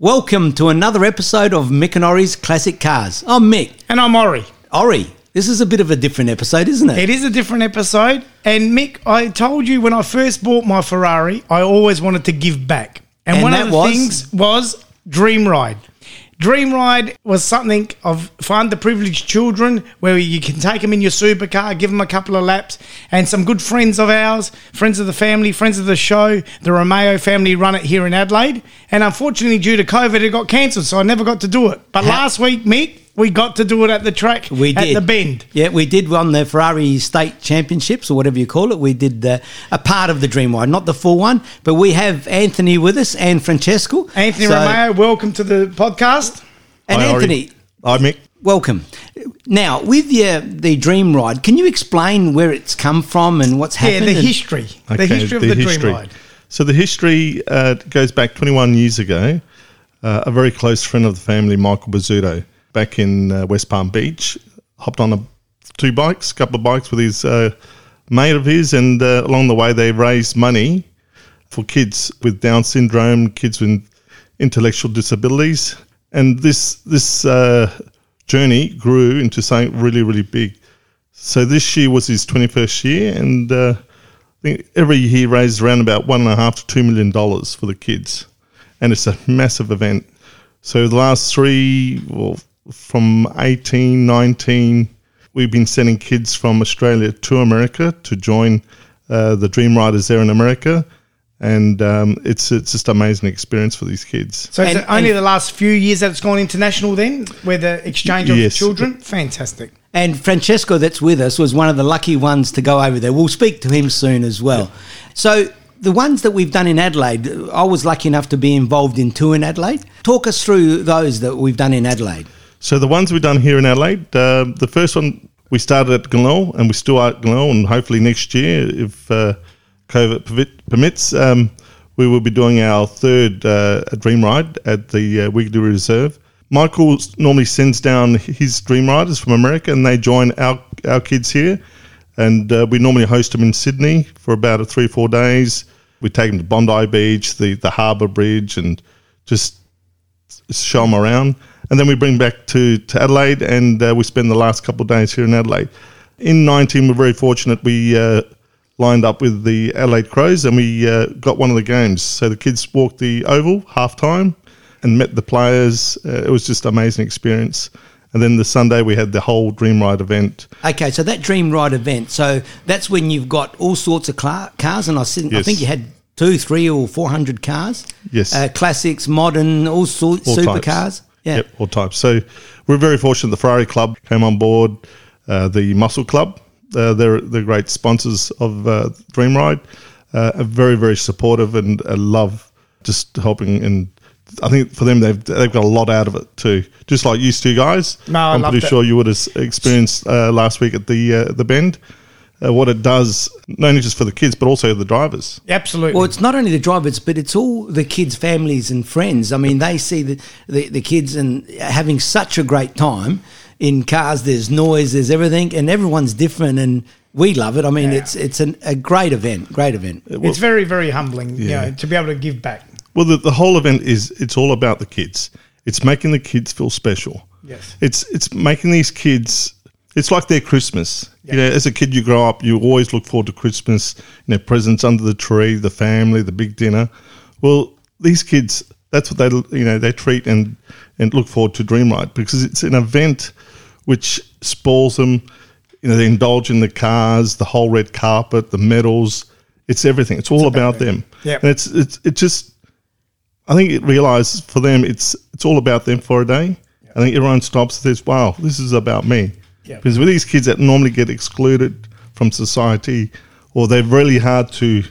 Welcome to another episode of Mick and Ori's Classic Cars. I'm Mick. And I'm Ori. Ori, this is a bit of a different episode, isn't it? It is a different episode. And Mick, I told you when I first bought my Ferrari, I always wanted to give back. And, And one that of the was? things was Dream Ride. Dream Ride was something of find the privileged children where you can take them in your supercar, give them a couple of laps, and some good friends of ours, friends of the family, friends of the show, the Romeo family run it here in Adelaide. And unfortunately, due to COVID, it got cancelled, so I never got to do it. But Ha- last week, Mick, we got to do it at the track We at did. the bend. Yeah, we did on the Ferrari State Championships or whatever you call it. We did uh, a part of the Dream Ride, not the full one. But we have Anthony with us and Francesco. Anthony So- Romeo, welcome to the podcast. And Hi, Ori. Anthony, Hi, Mick. welcome. Now, with your, the Dream Ride, can you explain where it's come from and what's Yeah, happened? the and- history. the history of the, Dream Ride. So the history uh, goes back 21 years ago. Uh, a very close friend of the family, Michael Bozzuto, back in uh, West Palm Beach, hopped on a, two bikes, a couple of bikes with his uh, mate of his, and uh, along the way they raised money for kids with Down syndrome, kids with intellectual disabilities, and this this uh, journey grew into something really really big. So this year was his 21st year, and uh, I think every year he raised around about one and a half to two million dollars for the kids, and it's a massive event. So the last three, well, from 18, 19, we've been sending kids from Australia to America to join uh, the Dream Riders there in America, and um, it's it's just an amazing experience for these kids. So it's And- only the last few years that it's gone international then, where the exchange of Yes. children? Fantastic. And Francesco, that's with us, was one of the lucky ones to go over there. We'll speak to him soon as well. So, the ones that we've done in Adelaide, I was lucky enough to be involved in two in Adelaide. Talk us through those that we've done in Adelaide. So the ones we've done here in Adelaide, uh, the first one we started at Glenelg and we still are at Glenelg, and hopefully next year, if uh, COVID permits, um, we will be doing our third uh, Dream Ride at the uh, Wigley Reserve. Michael normally sends down his Dream Riders from America, and they join our our kids here. And uh, we normally host them in Sydney for about a three four days. We take them to Bondi Beach, the the Harbour Bridge, and just show them around, and then we bring back to, to Adelaide, and uh, we spend the last couple of days here in Adelaide. In 19, we're very fortunate. We uh, lined up with the Adelaide Crows, and we uh, got one of the games. So the kids walked the oval half time and met the players. Uh, it was just an amazing experience. And then the Sunday, we had the whole Dream Ride event. Okay, so that Dream Ride event, so that's when you've got all sorts of cars, and I, think I think you had two, three, or four hundred cars. Yes. uh, classics, modern, all sorts, supercars. Yeah, Yep, all types. So we're very fortunate. The Ferrari Club came on board. Uh, the Muscle Club, uh, they're they're great sponsors of uh, Dream Ride. Uh, are very very supportive and uh, love just helping. And I think for them they've they've got a lot out of it too. Just like you two guys. No, I I'm pretty that. sure you would have experienced uh, last week at the uh, the Bend. Uh, what it does, not only just for the kids but also the drivers. Absolutely. Well, it's not only the drivers, but it's all the kids' families and friends. I mean, they see the, the, the kids and having such a great time in cars. There's noise, there's everything, and everyone's different, and we love it. I mean, Yeah. it's it's an, a great event, great event. it's very, very humbling you know, to be able to give back. Well, the, the whole event is it's all about the kids. It's making the kids feel special. Yes. It's it's making these kids. It's like their Christmas. Yeah. You know, as a kid, you grow up, you always look forward to Christmas. You know, presents under the tree, the family, the big dinner. Well, these kids, that's what they you know they treat and and look forward to Dream Ride because it's an event which spoils them. You know, they indulge in the cars, the whole red carpet, the medals. It's everything. It's all about, them. Yep. And it's it's it just I think it realizes for them it's it's all about them for a day. I think everyone stops and says, Wow, this is about me. Yeah. Because with these kids that normally get excluded from society or they're really hard to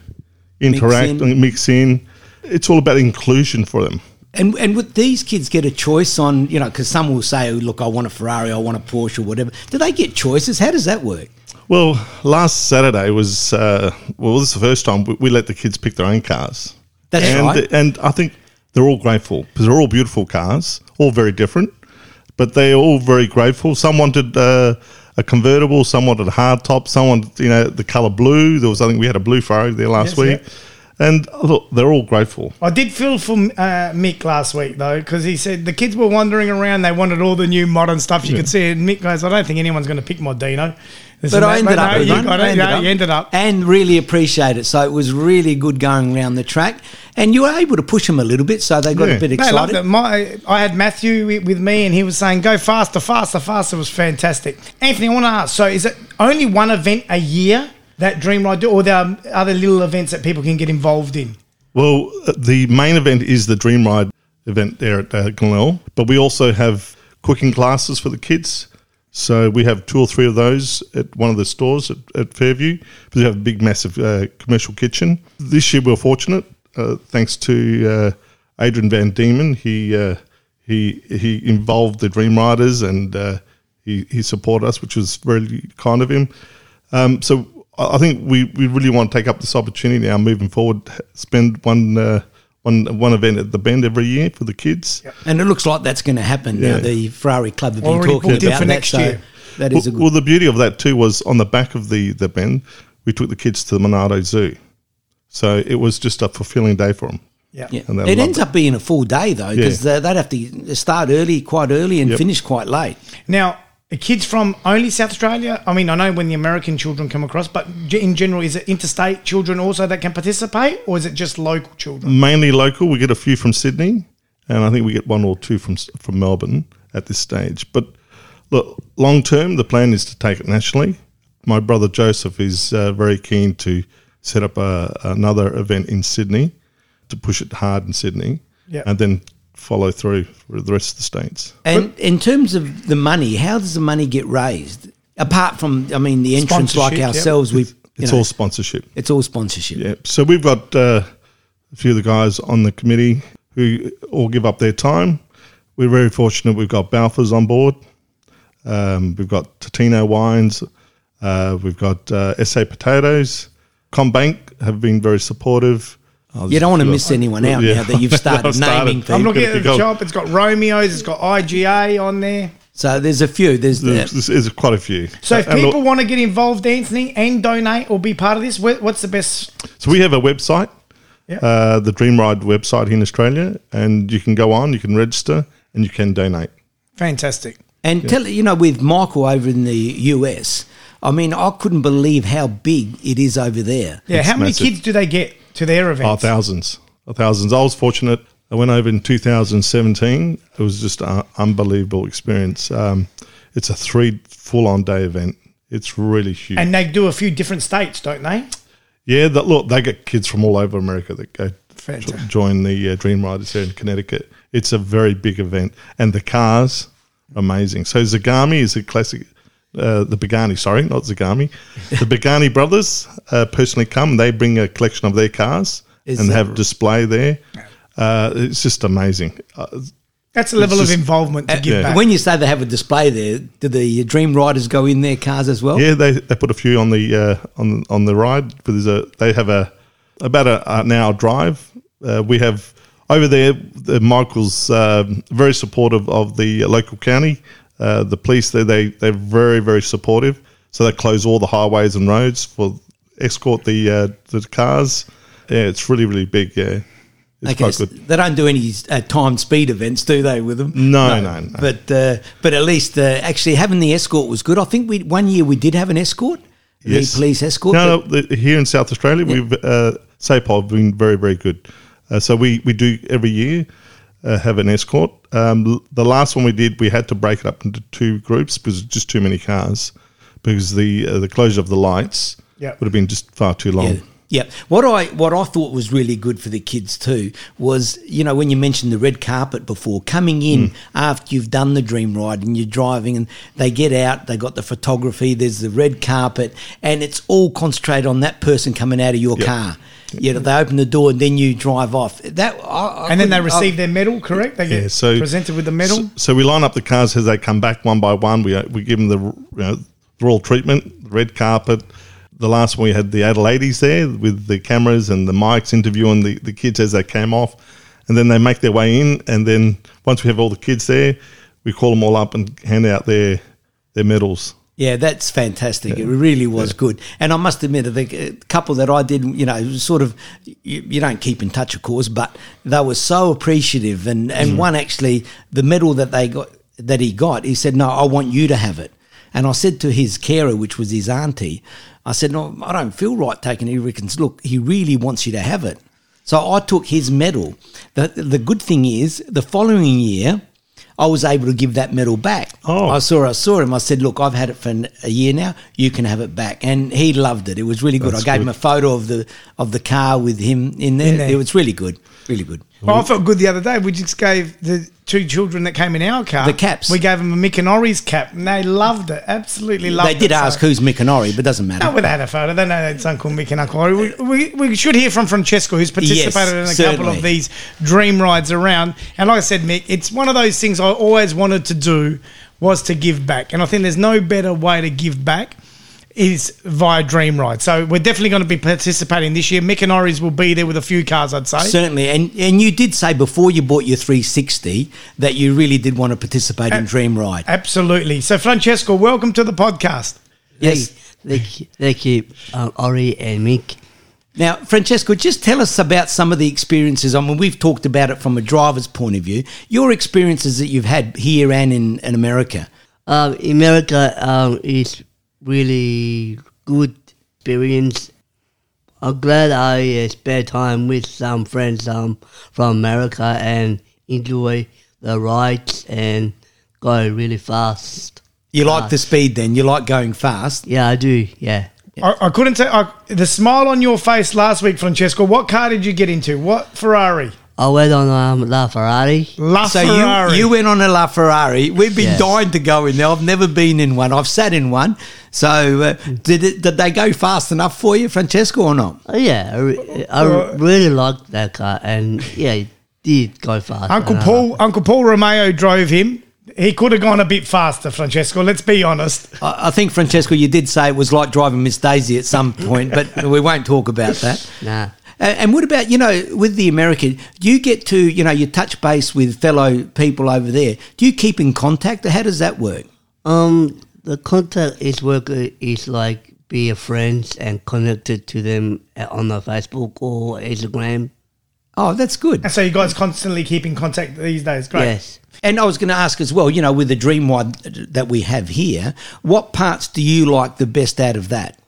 interact in. and mix in, it's all about inclusion for them. And and would these kids get a choice on you know because some will say, oh, look, I want a Ferrari, I want a Porsche, or whatever. Do they get choices? How does that work? Well, last Saturday was uh, well, this is the first time we, we let the kids pick their own cars. That's and, right. And I think they're all grateful because they're all beautiful cars, all very different, but they're all very grateful. Some wanted uh, a convertible, some wanted a hard top, some wanted, you know, the color blue. There was, I think we had a blue Ferrari there last Yes, week. And look, they're all grateful. I did feel for uh, Mick last week though, because he said the kids were wandering around. They wanted all the new modern stuff you could see. And Mick goes, "I don't think anyone's going to pick my Dino." This But I that. ended up no, with you one. got I ended Yeah, up. you ended up. and really appreciate it. So it was really good going around the track, and you were able to push them a little bit, so they got Yeah. a bit No, I loved excited. it. My, I had Matthew with me, and he was saying, "Go faster, faster, faster." It was fantastic. Anthony, I want to ask: so, is it only one event a year that Dream Ride do, or there are other little events that people can get involved in? Well, uh, the main event is the Dream Ride event there at uh, Glenelg, but we also have cooking classes for the kids. So we have two or three of those at one of the stores at, at Fairview. We have a big, massive uh, commercial kitchen. This year we're fortunate, uh, thanks to uh, Adrian Van Diemen. He uh, he he involved the Dream Riders and uh, he he supported us, which was really kind of him. Um, so I think we, we really want to take up this opportunity now, moving forward. Spend one uh, one one event at the Bend every year for the kids. And it looks like that's going to happen now. The Ferrari Club have been Already talking about for that. next so year. that Well, a good. well, the beauty of that too was on the back of the the Bend, we took the kids to the Monarto Zoo, so it was just a fulfilling day for them. Yeah. yeah. and they It ends up being a full day though, because they'd have to start early, quite early, and Yep. finish quite late. Now, are kids from only South Australia? I mean, I know when the American children come across, but in general, is it interstate children also that can participate, or is it just local children? Mainly local. We get a few from Sydney, and I think we get one or two from from Melbourne at this stage. But look, long term, the plan is to take it nationally. My brother Joseph is uh, very keen to set up a, another event in Sydney to push it hard in Sydney, Yeah. and then follow through for the rest of the states. And in terms of the money, how does the money get raised? Apart from, I mean, the entrance like Sponsorship, yep. ourselves, we've It's know, all sponsorship. it's all sponsorship. Yeah. So we've got uh, a few of the guys on the committee who all give up their time. We're very fortunate. We've got Balfour's on board. Um, we've got Totino Wines. Uh, we've got uh, SA Potatoes. CommBank have been very supportive. Oh, You don't want to miss anyone out Yeah. now that you've started started. naming people. I'm looking at the shop. It's got Romeo's. It's got IGA on there. So there's a few. There's the, There's, there's quite a few. So if And look, people want to get involved, Anthony, and donate or be part of this, what's the best? So we have a website, Yeah. uh, the Dream Ride website here in Australia, and you can go on, you can register, and you can donate. Fantastic. And tell you know, with Michael over in the US, I mean, I couldn't believe how big it is over there. Yeah. It's how many massive. kids do they get to their Oh, events? thousands. Oh, thousands. I was fortunate. I went over in 2017. It was just an unbelievable experience. Um, it's a three full on day event. It's really huge. and they do a few different states, don't they? yeah, that, look, they get kids from all over America that go Fantastic. join the uh, Dream Riders here in Connecticut. It's a very big event. And the cars, amazing. So Zagami is a classic. Uh, the Begani, sorry, not Zagami. The Begani brothers uh, personally come. They bring a collection of their cars Is and have r- display there. Uh, it's just amazing. Uh, That's a level just- of involvement to give yeah. back. When you say they have a display there, do the Dream Riders go in their cars as well? yeah, they, they put a few on the uh, on on the ride. But there's a they have a about a, an hour drive. Uh, we have over there. The Michael's um very supportive of the local county. Uh, the police they they they're very very supportive. So they close all the highways and roads for escort the uh, the cars. Yeah, it's really really big. Yeah, it's Okay, quite so good. they don't do any uh, timed speed events, do they? With them? No, no, no. But uh, but at least uh, actually having the escort was good. I think we one year we did have an escort, Yes. the police escort. No, no the, here in South Australia, we've uh, SAPOL have been very, very good. Uh, so we, we do every year uh, have an escort. Um, the last one we did, we had to break it up into two groups because just too many cars. Because the uh, the closure of the lights Yeah. would have been just far too long. Yeah. Yeah. What I what I thought was really good for the kids too was, you know, when you mentioned the red carpet before, coming in after you've done the dream ride and you're driving and they get out, they got the photography, there's the red carpet, and it's all concentrated on that person coming out of your car. You know, they open the door and then you drive off. That I, I and then they couldn't- I- receive their medal, correct? They get Yeah, so presented with the medal. So, so we line up the cars as they come back one by one. We uh, we give them the you know, royal treatment, the red carpet. The last one we had the Adelaides there with the cameras and the mics interviewing the, the kids as they came off, and then they make their way in. And then once we have all the kids there, we call them all up and hand out their their medals. Yeah, that's fantastic. It really was good. And I must admit, the uh, couple that I did, you know, sort of, you, you don't keep in touch, of course, but they were so appreciative. And, and one actually, the medal that they got, that he got, he said, no, I want you to have it. And I said to his carer, which was his auntie, I said, no, I don't feel right taking it. He reckons, look, he really wants you to have it. So I took his medal. The, the good thing is, the following year, I was able to give that medal back. Oh. I saw I saw him. I said, "Look, I've had it for an- a year now. You can have it back." And he loved it. It was really good. That's I gave good. him a photo of the of the car with him in there. In there. It was really good, really good. Well, I felt good the other day. We just gave the two children that came in our car The caps. We gave them a Mick and Ori's cap, and they loved it. Absolutely loved it. they did ask So- who's Mick and Ori, but doesn't matter. No, they had a photo. They know it's Uncle Mick and Uncle Ori. We, we, we should hear from Francesco, who's participated in a couple of these dream rides around. And like I said, Mick, it's one of those things I always wanted to do was to give back. And I think there's no better way to give back is via dream ride. So we're definitely going to be participating this year. Mick and Ori's will be there with a few cars, I'd say. Certainly, and and you did say before you bought your 360 that you really did want to participate in Dream Ride. Absolutely. So, Francesco, welcome to the podcast. Yes. Thank you, thank you um, Ori and Mick. Now, Francesco, just tell us about some of the experiences. I mean, we've talked about it from a driver's point of view. Your experiences that you've had here and in, in America. Um, America um, is really good experience. I'm glad I uh, spent time with some friends um, from America and enjoy the rides and go really fast. You like the speed then? You like going fast? Yeah, I do. Yeah. I, I couldn't tell I, the smile on your face last week, Francesco. What car did you get into? What Ferrari? I went on um, La Ferrari. La So Ferrari. you you went on a La Ferrari. We've been Yes. dying to go in there. I've never been in one. I've sat in one. So uh, did it, did they go fast enough for you, Francesco, or not? Oh, yeah, I, re- I Uh, really liked that car, and yeah, it did go fast. Uncle and I Paul, Uncle Paul Romeo drove him. He could have gone a bit faster, Francesco. Let's be honest. I, I think Francesco, you did say it was like driving Miss Daisy at some point, but we won't talk about that. Nah. And what about you know with the American? Do you get to you know you touch base with fellow people over there? Do you keep in contact? How does that work? Um, the contact is work uh, is like be a friends and connected to them uh, on the Facebook or Instagram. Oh, that's good. And so you guys constantly keep in contact these days. Great. Yes. And I was going to ask as well, you know, with the Dream Ride that we have here, what parts do you like the best out of that?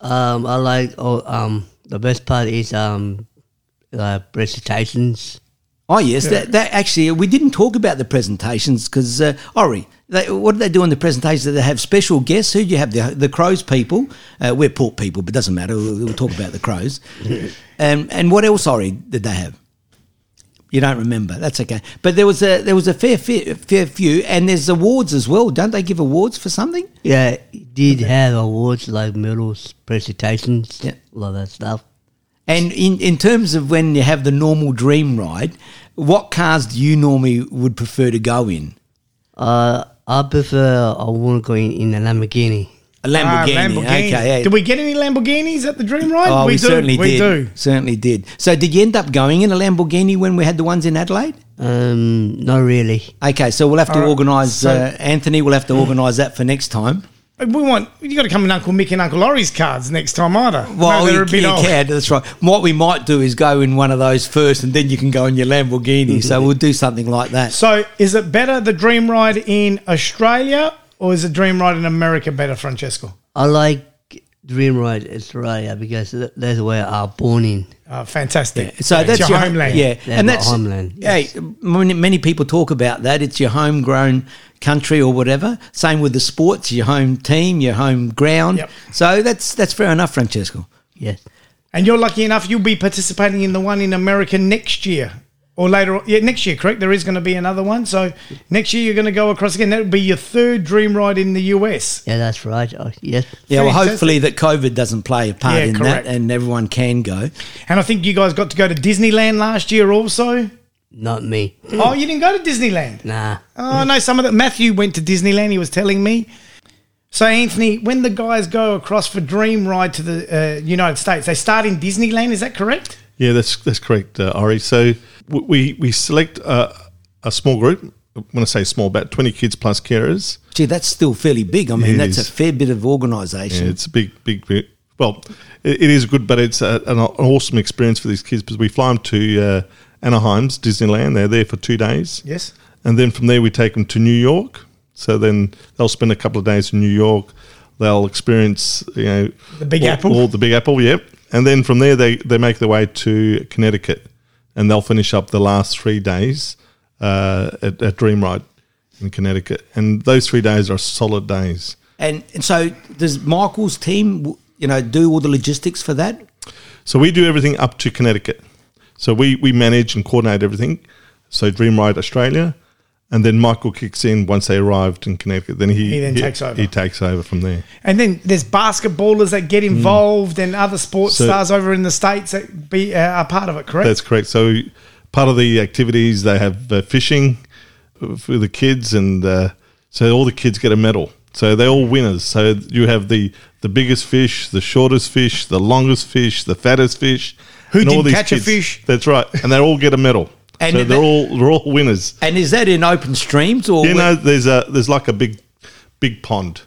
Um, I like. Oh, um, the best part is um, uh, presentations. Oh yes, that, that actually we didn't talk about the presentations because uh, Ori, they, what do they do in the presentations? Do they have special guests? Who do you have? The the crows people. Uh, we're port people, but doesn't matter. We'll, we'll talk about the crows. and and what else? Ori, did they have? You don't remember? That's okay. But there was a there was a fair fair, fair few, and there's awards as well. Don't they give awards for something? Yeah, it did have awards like medals, presentations, Yeah. a lot of that stuff. And in, in terms of when you have the normal dream ride, what cars do you normally would prefer to go in? Uh, I prefer. I want to go in, in a Lamborghini. A Lamborghini. Ah, Okay. yeah. Did we get any Lamborghinis at the Dream Ride? Oh, we, do. certainly we did. do. Certainly did. So, did you end up going in a Lamborghini when we had the ones in Adelaide? Um, not really. Okay, so we'll have to All right, organise. so- uh, Anthony, we'll have to organise that for next time. We want you got to come in Uncle Mick and Uncle Laurie's cards next time either. Well, No, you, you can. That's right. What we might do is go in one of those first, and then you can go in your Lamborghini. so we'll do something like that. So, is it better the Dream Ride in Australia or is the Dream Ride in America better, Francesco? I like Dream Ride Australia because that's where I are born in. Uh, fantastic. So It's that's your, your homeland. Yeah, Yeah, and my that's homeland, Hey, many, many people talk about that. It's your homegrown country or whatever. Same with the sports, your home team, your home ground. Yep. So that's that's fair enough, Francesco. Yes. And you're lucky enough you'll be participating in the one in America next year. Or later on. Yeah, next year, correct? There is going to be another one. So next year you're going to go across again. That'll be your third dream ride in the US. Yeah, that's right. Oh, yes. Yeah, well, hopefully that COVID doesn't play a part Yeah, in correct. that, and everyone can go. And I think you guys got to go to Disneyland last year also. Not me. Oh, you didn't go to Disneyland? Nah. Oh, no, some of that. Matthew went to Disneyland, he was telling me. So, Anthony, when the guys go across for Dream Ride to the uh, United States, they start in Disneyland, is that correct? Yeah, that's that's correct, uh, Ori. So we we select uh, a small group when I say small, about 20 kids plus carers. Gee, that's still fairly big. I mean, It that's is. a fair bit of organisation. Yeah, it's a big, big, big well, it, it is good, but it's a, an, an awesome experience for these kids because we fly them to uh, Anaheim's Disneyland. They're there for two days. Yes. And then from there, we take them to New York. So then they'll spend a couple of days in New York. They'll experience, you know, The Big all, Apple. all the Big Apple, yep. And then from there, they, they make their way to Connecticut, and they'll finish up the last three days uh, at, at Dream Ride in Connecticut. And those three days are solid days. And, and so, does Michael's team, you know, do all the logistics for that? So we do everything up to Connecticut. So we, we manage and coordinate everything. So Dream Ride Australia, and then Michael kicks in once they arrived in Connecticut. Then he He then takes over. He takes over from there. And then there's basketballers that get involved and other sports So- stars over in the States that be uh, are part of it, correct? That's correct. So part of the activities they have uh, fishing for the kids, and uh, so all the kids get a medal. So they're all winners. So you have the the biggest fish, the shortest fish, the longest fish, the fattest fish. Who didn't catch a fish? That's right, and they all get a medal. And so they're that- all they're all winners. And is that in open streams or? You know, there's a there's like a big big pond.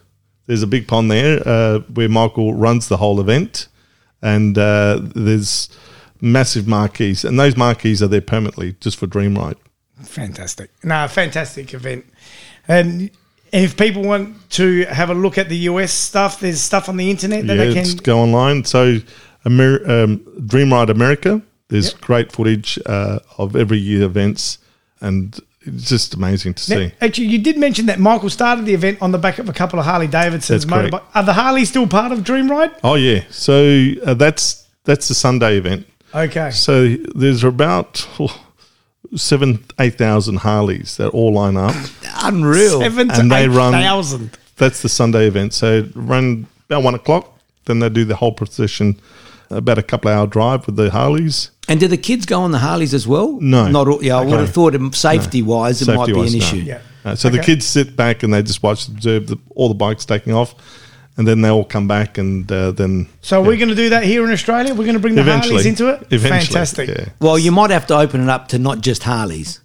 There's a big pond there uh, where Michael runs the whole event, and uh, there's massive marquees, and those marquees are there permanently just for Dream Ride. Fantastic. No, fantastic event. And if people want to have a look at the US stuff, there's stuff on the internet that yeah, they can. go online. So, Amer- um, Dream Ride America. There's Yep. great footage uh, of every year events, and it's just amazing to Now, see. actually, you did mention that Michael started the event on the back of a couple of Harley Davidson's That's correct. motorbike. Are the Harley still part of Dream Ride? Oh yeah, so uh, that's that's the Sunday event. Okay. So there's about oh, seven, eight thousand Harleys that all line up. unreal. Seven to And they eight run- thousand. That's the Sunday event. So run about one o'clock. Then they do the whole procession, about a couple of hour drive with the Harleys. And do the kids go on the Harleys as well? No. Not all, yeah, I would have thought safety wise it might be an Safety-wise, no. issue. Yeah. Uh, so the kids sit back and they just watch, observe the, all the bikes taking off, and then they all come back and uh, then So yeah. we're going to do that here in Australia. We're going to bring the Harleys into it. Eventually, Fantastic. Yeah. Well, you might have to open it up to not just Harleys.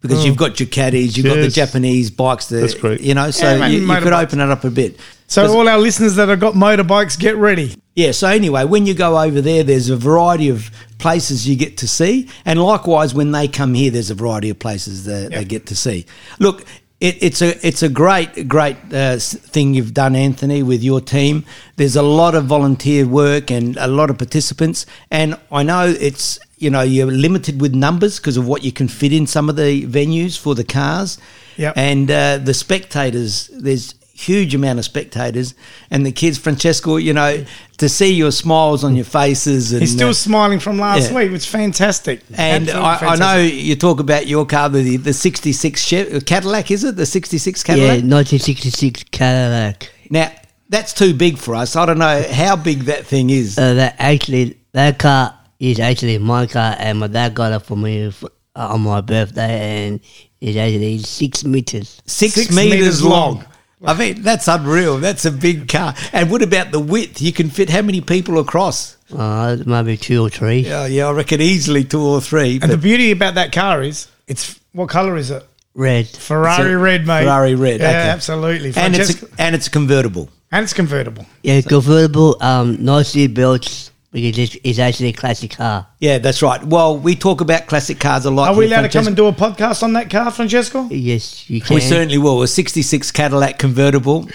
Because you've got your caddies, you've got the Oh. Japanese bikes, that, That's great. you know, so Yeah, man, you, you could open it up a bit. So all our listeners that have got motorbikes, get ready. Yeah, so anyway, when you go over there, there's a variety of places you get to see. And likewise, when they come here, there's a variety of places that Yeah. they get to see. Look, it, it's a it's a great great uh, thing you've done, Anthony, with your team. There's a lot of volunteer work and a lot of participants, and I know it's you know you're limited with numbers because of what you can fit in some of the venues for the cars. Yep. And uh, the spectators, there's huge amount of spectators, and the kids, Francesco, you know, to see your smiles on your faces, and He's still uh, smiling from last yeah. week, which is fantastic. and Absolutely I, I know you talk about your car, the the '66 Chev- Cadillac, is it the '66 cadillac Yeah, 1966 Cadillac. Now that's too big for us. I don't know how big that thing is. Uh, that actually, that car is actually my car, and my dad got it for me f- uh, on my birthday, and it's actually six meters. six, six meters, metres long. long. I mean, that's unreal. That's a big car. And what about the width? You can fit how many people across? Uh, maybe two or three. Yeah, yeah, I reckon easily two or three. And the beauty about that car is, it's what color is it? Red. Ferrari It's red, mate. Ferrari red, Yeah, okay. absolutely. and it's a, and it's convertible. and it's convertible. Yeah, convertible, um, no seat belts, because it's, it's actually a classic car. Yeah, that's right. Well, we talk about classic cars a lot. Are we here, allowed to come and do a podcast on that car, Francesco? Yes, you can. We certainly will. A 66 Cadillac convertible,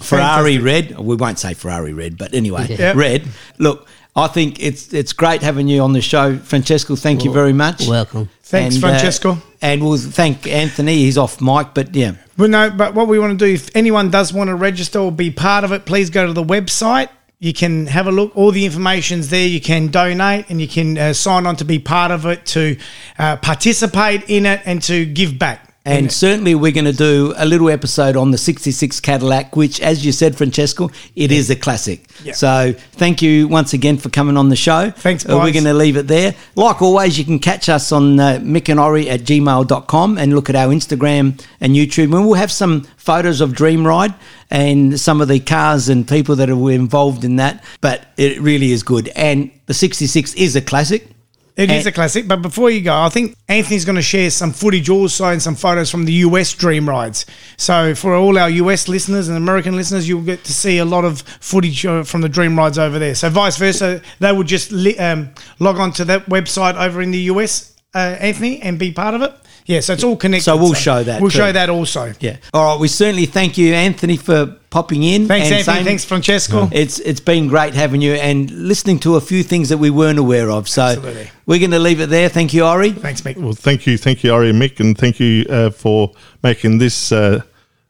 Ferrari red. We won't say Ferrari red, but anyway, Yep. red. Look, I think it's it's great having you on the show, Francesco. Thank you very much. Welcome. Thanks, And, uh, Francesco. and we'll thank Anthony. He's off mic, but yeah. Well, no, but what we want to do, if anyone does want to register or be part of it, please go to the website. You can have a look. All the information's there. You can donate and you can uh, sign on to be part of it, to uh, participate in it, and to give back. And certainly, we're going to do a little episode on the 66 Cadillac, which, as you said, Francesco, it is a classic. Yeah. So, thank you once again for coming on the show. Thanks, Uh, we're going to leave it there. Like always, you can catch us on uh, mickandori at gmail.com and look at our Instagram and YouTube. And we'll have some photos of Dream Ride and some of the cars and people that were involved in that. But it really is good. And the 66 is a classic. It is a classic, but before you go, I think Anthony's going to share some footage also and some photos from the US Dream Rides. So for all our US listeners and American listeners, you'll get to see a lot of footage uh, from the Dream Rides over there. So vice versa, they would just li- um, log on to that website over in the US, uh, Anthony, and be part of it. Yeah, so it's all connected. So we'll show that We'll too. show that also. Yeah. All right. We certainly thank you, Anthony, for popping in. Thanks, and Anthony. saying- Thanks, Francesco. It's it's been great having you and listening to a few things that we weren't aware of. So Absolutely. we're going to leave it there. Thank you, Ori. Thanks, Mick. Well, thank you, thank you, Ari and Mick, and thank you uh, for making this uh,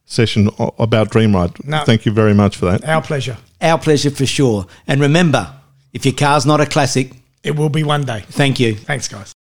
session about Dream Ride. No. Thank you very much for that. Our pleasure. Our pleasure for sure. And remember, if your car's not a classic, It will be one day. thank you. Thanks, guys.